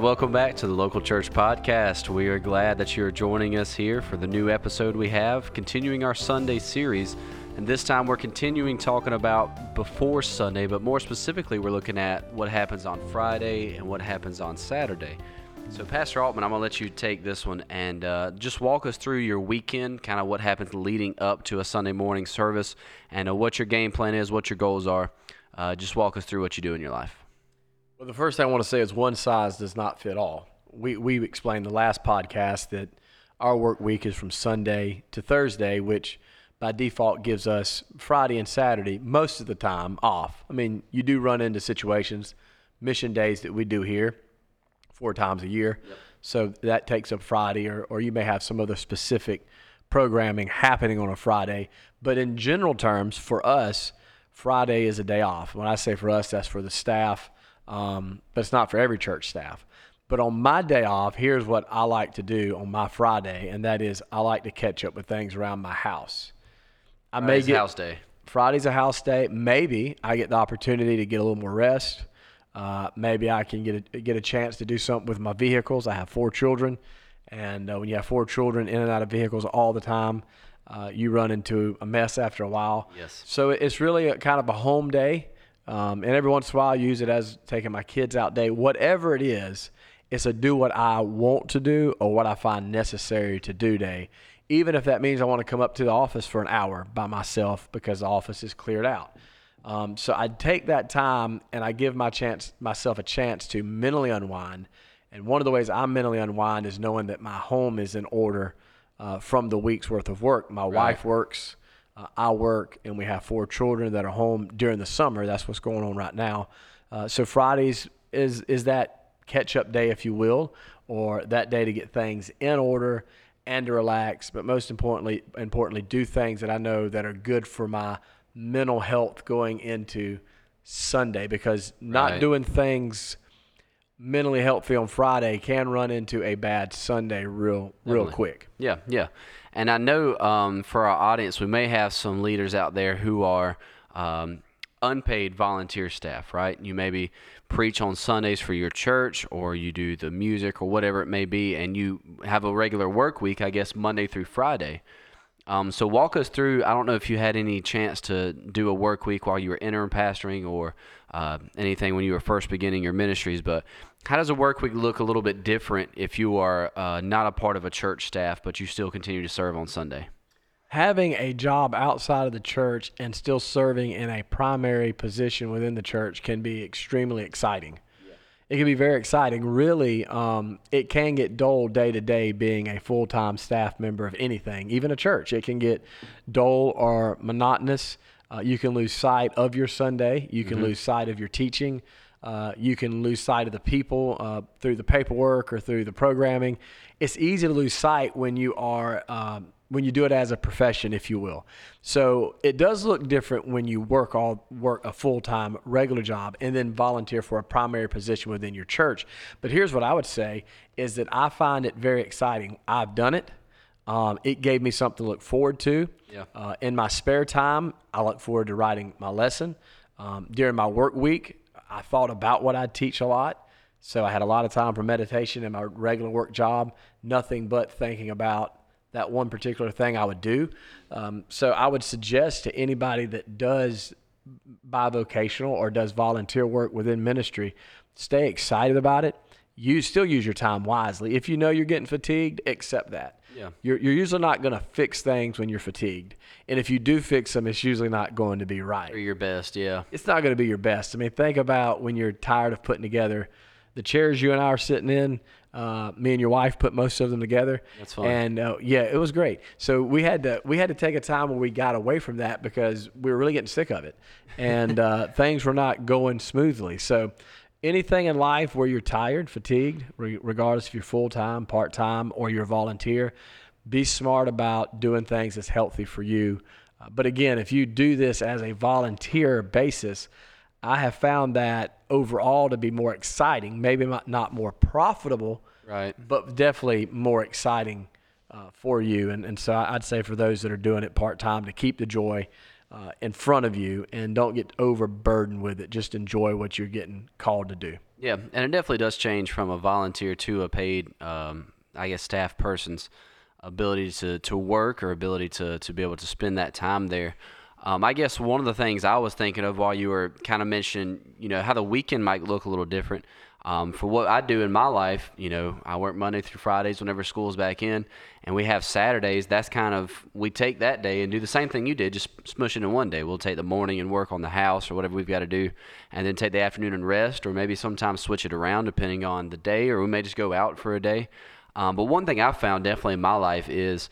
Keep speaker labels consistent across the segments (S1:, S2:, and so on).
S1: welcome back to the Local Church Podcast. We are glad that you're joining us here for the new episode we have, continuing our Sunday series. And this time we're continuing talking about before Sunday, but more specifically, we're looking at what happens on Friday and what happens on Saturday. So, Pastor Altman, I'm going to let you take this one and uh, just walk us through your weekend, kind of what happens leading up to a Sunday morning service, and uh, what your game plan is, what your goals are. Uh, just walk us through what you do in your life.
S2: Well, the first thing I want to say is one size does not fit all. We, we explained the last podcast that our work week is from Sunday to Thursday, which by default gives us Friday and Saturday most of the time off. I mean, you do run into situations, mission days that we do here four times a year. Yep. So that takes up Friday, or, or you may have some other specific programming happening on a Friday. But in general terms, for us, Friday is a day off. When I say for us, that's for the staff um, but it's not for every church staff. But on my day off, here's what I like to do on my Friday, and that is I like to catch up with things around my house.
S1: I Friday's may get house day.
S2: Friday's a house day. Maybe I get the opportunity to get a little more rest. Uh, maybe I can get a, get a chance to do something with my vehicles. I have four children, and uh, when you have four children in and out of vehicles all the time, uh, you run into a mess after a while.
S1: Yes.
S2: So it's really a, kind of a home day. Um, and every once in a while, I use it as taking my kids out day. Whatever it is, it's a do what I want to do or what I find necessary to do day. Even if that means I want to come up to the office for an hour by myself because the office is cleared out. Um, so I take that time and I give my chance myself a chance to mentally unwind. And one of the ways I mentally unwind is knowing that my home is in order uh, from the week's worth of work. My right. wife works uh, I work and we have four children that are home during the summer. That's what's going on right now. Uh, so Fridays is is that catch up day, if you will, or that day to get things in order and to relax. But most importantly, importantly, do things that I know that are good for my mental health going into Sunday. Because not right. doing things mentally healthy on Friday can run into a bad Sunday real real Definitely. quick.
S1: Yeah, yeah. And I know um, for our audience, we may have some leaders out there who are um, unpaid volunteer staff, right? You maybe preach on Sundays for your church, or you do the music, or whatever it may be, and you have a regular work week, I guess, Monday through Friday. Um, so walk us through. I don't know if you had any chance to do a work week while you were interim pastoring or uh, anything when you were first beginning your ministries, but how does a work week look a little bit different if you are uh, not a part of a church staff, but you still continue to serve on Sunday?
S2: Having a job outside of the church and still serving in a primary position within the church can be extremely exciting. It can be very exciting. Really, um, it can get dull day to day being a full time staff member of anything, even a church. It can get dull or monotonous. Uh, you can lose sight of your Sunday. You can mm-hmm. lose sight of your teaching. Uh, you can lose sight of the people uh, through the paperwork or through the programming. It's easy to lose sight when you are um, when you do it as a profession, if you will. So it does look different when you work all work a full time regular job and then volunteer for a primary position within your church. But here's what I would say is that I find it very exciting. I've done it. Um, it gave me something to look forward to.
S1: Yeah.
S2: Uh, in my spare time, I look forward to writing my lesson. Um, during my work week, I thought about what I'd teach a lot. So I had a lot of time for meditation in my regular work job, nothing but thinking about that one particular thing I would do. Um, so I would suggest to anybody that does bivocational or does volunteer work within ministry, stay excited about it. You still use your time wisely. If you know you're getting fatigued, accept that.
S1: Yeah.
S2: You're, you're usually not going to fix things when you're fatigued. And if you do fix them, it's usually not going to be right.
S1: Or your best, yeah.
S2: It's not going to be your best. I mean, think about when you're tired of putting together the chairs you and I are sitting in. Uh, me and your wife put most of them together.
S1: That's fine.
S2: And uh, yeah, it was great. So we had to we had to take a time where we got away from that because we were really getting sick of it, and uh, things were not going smoothly. So anything in life where you're tired, fatigued, regardless if you're full time, part time, or you're a volunteer, be smart about doing things that's healthy for you. Uh, but again, if you do this as a volunteer basis, I have found that overall to be more exciting, maybe not more profitable,
S1: right?
S2: But definitely more exciting uh, for you. And, and so I'd say for those that are doing it part time to keep the joy uh, in front of you and don't get overburdened with it. Just enjoy what you're getting called to do.
S1: Yeah, and it definitely does change from a volunteer to a paid, um, I guess, staff person's ability to, to work or ability to, to be able to spend that time there. Um, I guess one of the things I was thinking of while you were kind of mentioning, you know, how the weekend might look a little different. Um, for what I do in my life, you know, I work Monday through Fridays whenever school's back in, and we have Saturdays. That's kind of we take that day and do the same thing you did, just smush it in one day. We'll take the morning and work on the house or whatever we've got to do, and then take the afternoon and rest, or maybe sometimes switch it around depending on the day, or we may just go out for a day. Um, but one thing I've found definitely in my life is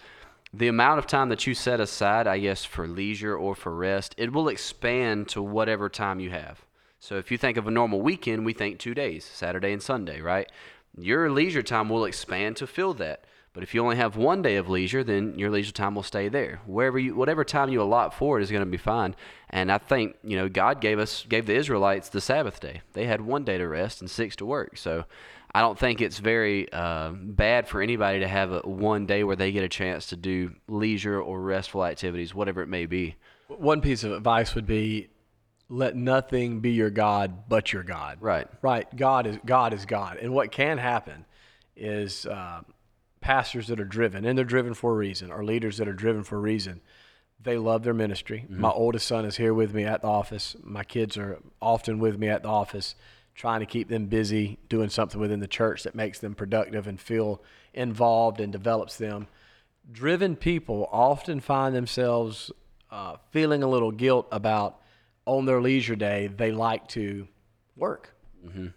S1: the amount of time that you set aside, I guess, for leisure or for rest, it will expand to whatever time you have. So if you think of a normal weekend, we think two days, Saturday and Sunday, right? Your leisure time will expand to fill that. But if you only have one day of leisure, then your leisure time will stay there. Wherever you, whatever time you allot for it is going to be fine. And I think you know God gave us, gave the Israelites the Sabbath day. They had one day to rest and six to work. So I don't think it's very uh, bad for anybody to have a, one day where they get a chance to do leisure or restful activities, whatever it may be.
S2: One piece of advice would be let nothing be your god but your God.
S1: Right.
S2: Right. God is God is God. And what can happen is uh, pastors that are driven, and they're driven for a reason, or leaders that are driven for a reason. They love their ministry. Mm-hmm. My oldest son is here with me at the office. My kids are often with me at the office, trying to keep them busy doing something within the church that makes them productive and feel involved and develops them. Driven people often find themselves uh, feeling a little guilt about on their leisure day, they like to work. Mm-hmm.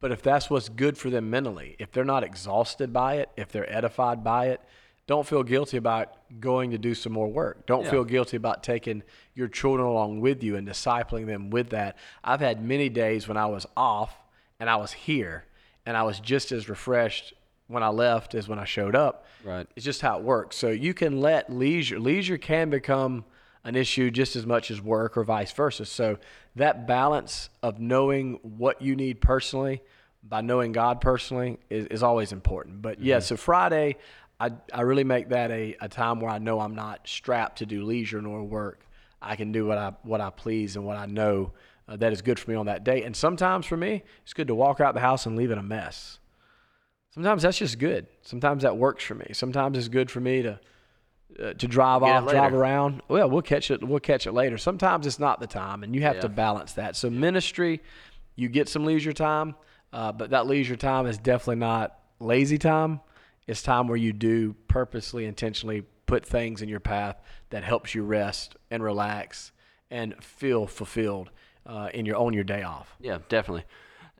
S2: But if that's what's good for them mentally, if they're not exhausted by it, if they're edified by it, don't feel guilty about going to do some more work. Don't yeah. feel guilty about taking your children along with you and discipling them with that. I've had many days when I was off and I was here and I was just as refreshed when I left as when I showed up.
S1: Right.
S2: It's just how it works. So you can let leisure leisure can become an issue just as much as work or vice versa. So that balance of knowing what you need personally by knowing God personally is, is always important. But mm-hmm. yeah, so Friday, I, I really make that a, a time where I know I'm not strapped to do leisure nor work. I can do what I what I please and what I know uh, that is good for me on that day. And sometimes for me, it's good to walk out the house and leave it a mess. Sometimes that's just good. Sometimes that works for me. Sometimes it's good for me to uh, to drive Get off, drive around. Well, we'll catch it. We'll catch it later. Sometimes it's not the time, and you have yeah. to balance that. So ministry, you get some leisure time, uh, but that leisure time is definitely not lazy time. It's time where you do purposely, intentionally put things in your path that helps you rest and relax and feel fulfilled uh, in your on your day off.
S1: Yeah, definitely.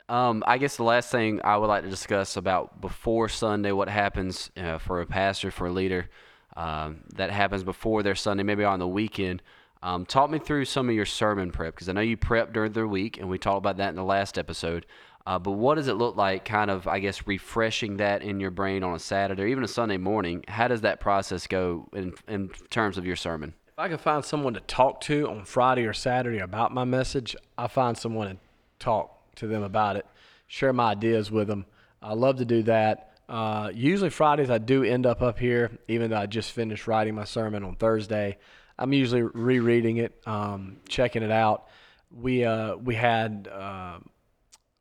S1: Um, I guess the last thing I would like to discuss about before Sunday, what happens uh, for a pastor, for a leader um, that happens before their Sunday, maybe on the weekend. Um, talk me through some of your sermon prep because I know you prep during the week, and we talked about that in the last episode. Uh, but what does it look like, kind of, I guess, refreshing that in your brain on a Saturday or even a Sunday morning? How does that process go in, in terms of your sermon?
S2: If I can find someone to talk to on Friday or Saturday about my message, I find someone to talk to them about it, share my ideas with them. I love to do that. Uh, usually Fridays I do end up up here, even though I just finished writing my sermon on Thursday. I'm usually rereading it, um, checking it out. We uh, we had uh,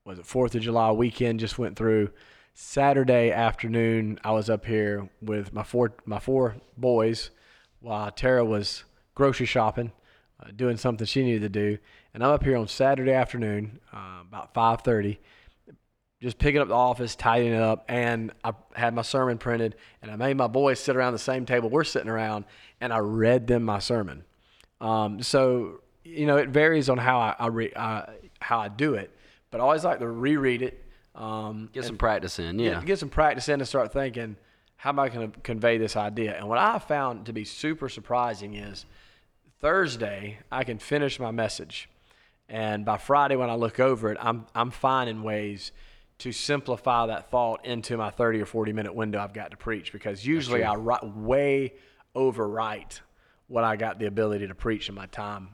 S2: was it Fourth of July weekend just went through. Saturday afternoon I was up here with my four my four boys while Tara was grocery shopping, uh, doing something she needed to do, and I'm up here on Saturday afternoon uh, about 5:30 just picking up the office, tidying it up, and I had my sermon printed, and I made my boys sit around the same table we're sitting around, and I read them my sermon. Um, so you know, it varies on how I, I re, uh, how I do it, but I always like to reread it. Um,
S1: get some practice in, yeah.
S2: Get, get some practice in and start thinking, how am I going to convey this idea? And what I found to be super surprising is Thursday I can finish my message, and by Friday when I look over it, I'm I'm finding ways to simplify that thought into my 30 or 40 minute window I've got to preach because usually I write, way overwrite what I got the ability to preach in my time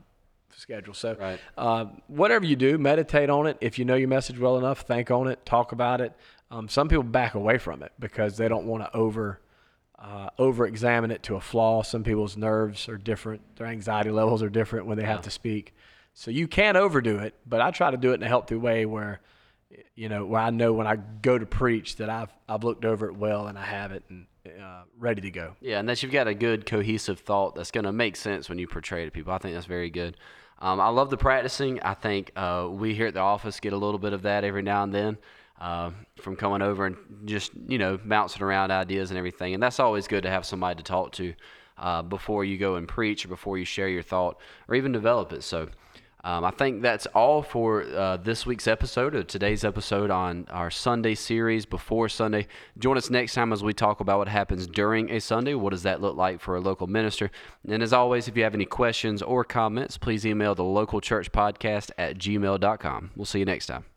S2: schedule. So, right. uh, whatever you do, meditate on it. If you know your message well enough, think on it, talk about it. Um, some people back away from it because they don't want to over uh, over-examine it to a flaw. Some people's nerves are different; their anxiety levels are different when they have to speak. So you can't overdo it, but I try to do it in a healthy way where, you know, where I know when I go to preach that I've I've looked over it well and I have it and uh, ready to go.
S1: Yeah, and that you've got a good cohesive thought that's going to make sense when you portray to people. I think that's very good. Um, I love the practicing. I think uh, we here at the office get a little bit of that every now and then uh, from coming over and just you know bouncing around ideas and everything. And that's always good to have somebody to talk to uh, before you go and preach or before you share your thought or even develop it. So. Um, I think that's all for uh, this week's episode of today's episode on our Sunday series before Sunday. Join us next time as we talk about what happens during a Sunday. What does that look like for a local minister? And as always, if you have any questions or comments, please email the local church podcast at gmail.com. We'll see you next time.